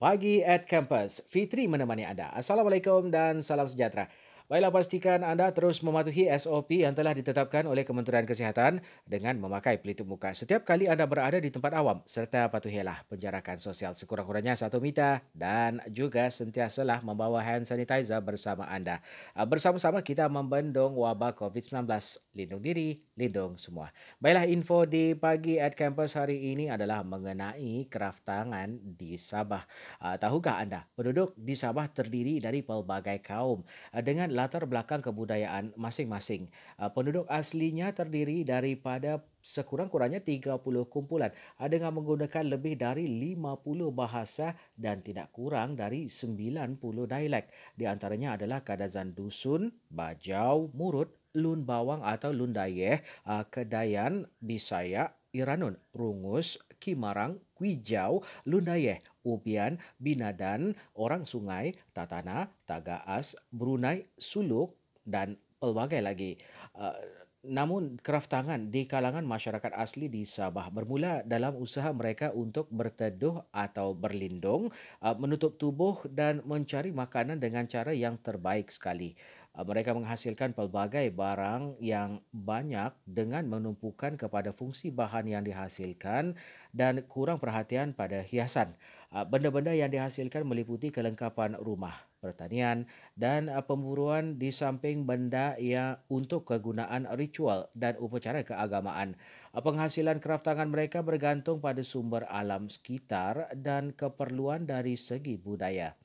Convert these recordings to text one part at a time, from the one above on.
Pagi at Campus, Fitri menemani anda. Assalamualaikum dan salam sejahtera. Baiklah pastikan anda terus mematuhi SOP yang telah ditetapkan oleh Kementerian Kesihatan dengan memakai pelitup muka setiap kali anda berada di tempat awam serta patuhilah penjarakan sosial sekurang-kurangnya satu meter dan juga sentiasalah membawa hand sanitizer bersama anda. Ah, bersama-sama kita membendung wabak COVID-19. Lindung diri, lindung semua. Baiklah info di pagi at campus hari ini adalah mengenai kraft tangan di Sabah. Ah, tahukah anda penduduk di Sabah terdiri dari pelbagai kaum ah, dengan latar belakang kebudayaan masing-masing. Uh, penduduk aslinya terdiri daripada sekurang-kurangnya 30 kumpulan uh, dengan menggunakan lebih dari 50 bahasa dan tidak kurang dari 90 dialek. Di antaranya adalah Kadazan Dusun, Bajau, Murut, Lun Bawang atau Lun Dayeh, uh, Kedayan, Bisaya, Iranun, Rungus, Kimarang, Kwijau, Lundayeh, Ubian, Binadan, Orang Sungai, Tatana, Tagaas, Brunei, Suluk dan pelbagai lagi. Uh, namun kraft tangan di kalangan masyarakat asli di Sabah bermula dalam usaha mereka untuk berteduh atau berlindung, uh, menutup tubuh dan mencari makanan dengan cara yang terbaik sekali. Uh, mereka menghasilkan pelbagai barang yang banyak dengan menumpukan kepada fungsi bahan yang dihasilkan dan kurang perhatian pada hiasan. Uh, benda-benda yang dihasilkan meliputi kelengkapan rumah, pertanian dan uh, pemburuan di samping benda yang untuk kegunaan ritual dan upacara keagamaan. Penghasilan kraft tangan mereka bergantung pada sumber alam sekitar dan keperluan dari segi budaya.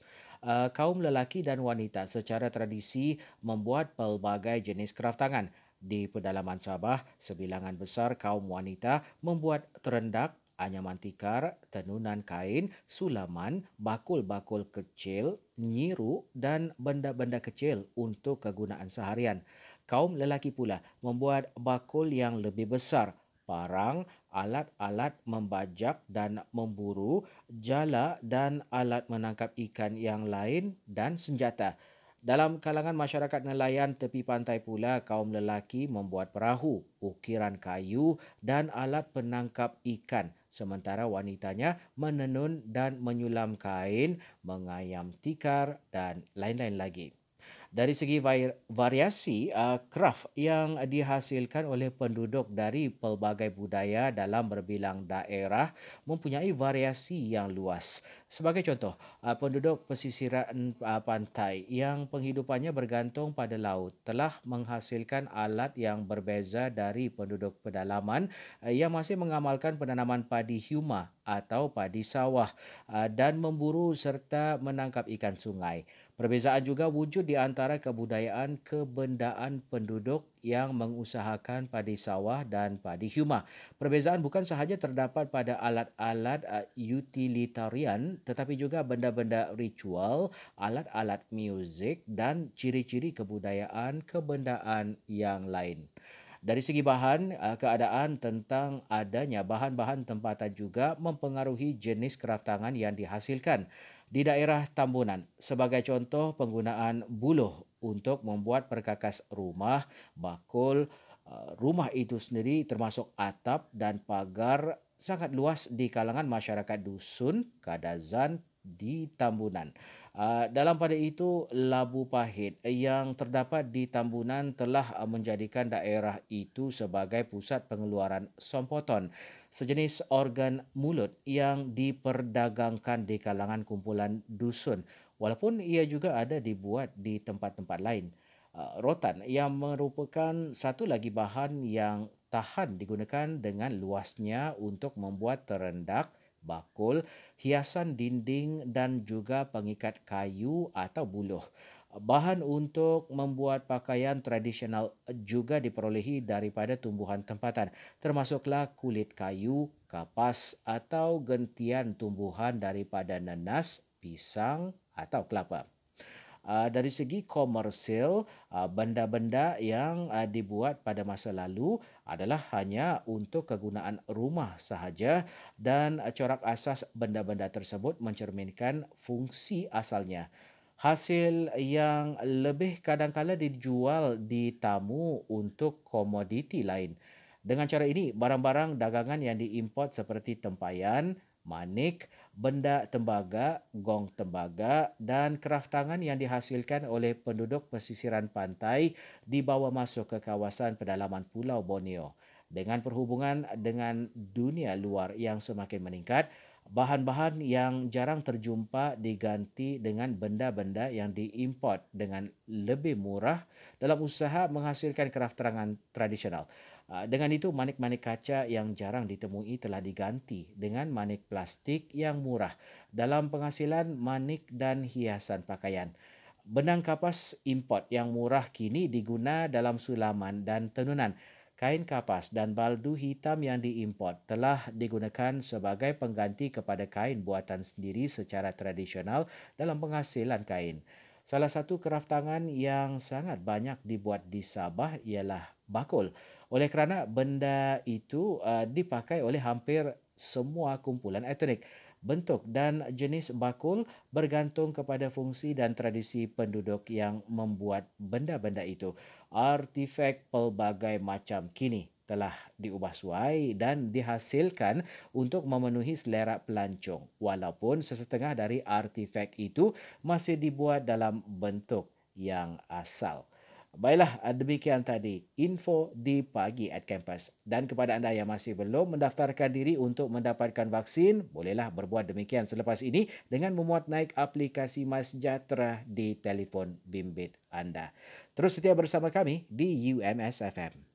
Uh, kaum lelaki dan wanita secara tradisi membuat pelbagai jenis kraft tangan. Di pedalaman Sabah, sebilangan besar kaum wanita membuat terendak, anyaman tikar, tenunan kain, sulaman, bakul-bakul kecil, nyiru dan benda-benda kecil untuk kegunaan seharian. Kaum lelaki pula membuat bakul yang lebih besar, parang, alat-alat membajak dan memburu, jala dan alat menangkap ikan yang lain dan senjata. Dalam kalangan masyarakat nelayan tepi pantai pula, kaum lelaki membuat perahu, ukiran kayu dan alat penangkap ikan. Sementara wanitanya menenun dan menyulam kain, mengayam tikar dan lain-lain lagi dari segi variasi uh, craft yang dihasilkan oleh penduduk dari pelbagai budaya dalam berbilang daerah mempunyai variasi yang luas. Sebagai contoh, uh, penduduk pesisiran uh, pantai yang penghidupannya bergantung pada laut telah menghasilkan alat yang berbeza dari penduduk pedalaman uh, yang masih mengamalkan penanaman padi huma atau padi sawah uh, dan memburu serta menangkap ikan sungai. Perbezaan juga wujud di antara kebudayaan kebendaan penduduk yang mengusahakan padi sawah dan padi huma. Perbezaan bukan sahaja terdapat pada alat-alat uh, utilitarian tetapi juga benda-benda ritual, alat-alat muzik dan ciri-ciri kebudayaan kebendaan yang lain. Dari segi bahan, uh, keadaan tentang adanya bahan-bahan tempatan juga mempengaruhi jenis kraftangan yang dihasilkan di daerah Tambunan. Sebagai contoh penggunaan buluh untuk membuat perkakas rumah, bakul, uh, rumah itu sendiri termasuk atap dan pagar sangat luas di kalangan masyarakat dusun Kadazan di Tambunan. Uh, dalam pada itu, Labu Pahit yang terdapat di Tambunan telah menjadikan daerah itu sebagai pusat pengeluaran sompoton sejenis organ mulut yang diperdagangkan di kalangan kumpulan dusun walaupun ia juga ada dibuat di tempat-tempat lain. Uh, rotan yang merupakan satu lagi bahan yang tahan digunakan dengan luasnya untuk membuat terendak, bakul, hiasan dinding dan juga pengikat kayu atau buluh. Bahan untuk membuat pakaian tradisional juga diperolehi daripada tumbuhan tempatan, termasuklah kulit kayu, kapas atau gentian tumbuhan daripada nenas, pisang atau kelapa. Uh, dari segi komersil, uh, benda-benda yang uh, dibuat pada masa lalu adalah hanya untuk kegunaan rumah sahaja dan corak asas benda-benda tersebut mencerminkan fungsi asalnya hasil yang lebih kadang-kala dijual di tamu untuk komoditi lain. Dengan cara ini, barang-barang dagangan yang diimport seperti tempayan, manik, benda tembaga, gong tembaga dan kraft tangan yang dihasilkan oleh penduduk pesisiran pantai dibawa masuk ke kawasan pedalaman Pulau Borneo. Dengan perhubungan dengan dunia luar yang semakin meningkat, bahan-bahan yang jarang terjumpa diganti dengan benda-benda yang diimport dengan lebih murah dalam usaha menghasilkan kraft tangan tradisional. Ah, dengan itu, manik-manik kaca yang jarang ditemui telah diganti dengan manik plastik yang murah dalam penghasilan manik dan hiasan pakaian. Benang kapas import yang murah kini diguna dalam sulaman dan tenunan. Kain kapas dan baldu hitam yang diimport telah digunakan sebagai pengganti kepada kain buatan sendiri secara tradisional dalam penghasilan kain. Salah satu kraft tangan yang sangat banyak dibuat di Sabah ialah bakul oleh kerana benda itu uh, dipakai oleh hampir semua kumpulan etnik. Bentuk dan jenis bakul bergantung kepada fungsi dan tradisi penduduk yang membuat benda-benda itu. Artifak pelbagai macam kini telah diubah suai dan dihasilkan untuk memenuhi selera pelancong walaupun sesetengah dari artifak itu masih dibuat dalam bentuk yang asal. Baiklah, demikian tadi info di pagi at campus. Dan kepada anda yang masih belum mendaftarkan diri untuk mendapatkan vaksin, bolehlah berbuat demikian selepas ini dengan memuat naik aplikasi MySejahtera di telefon bimbit anda. Terus setia bersama kami di UMS FM.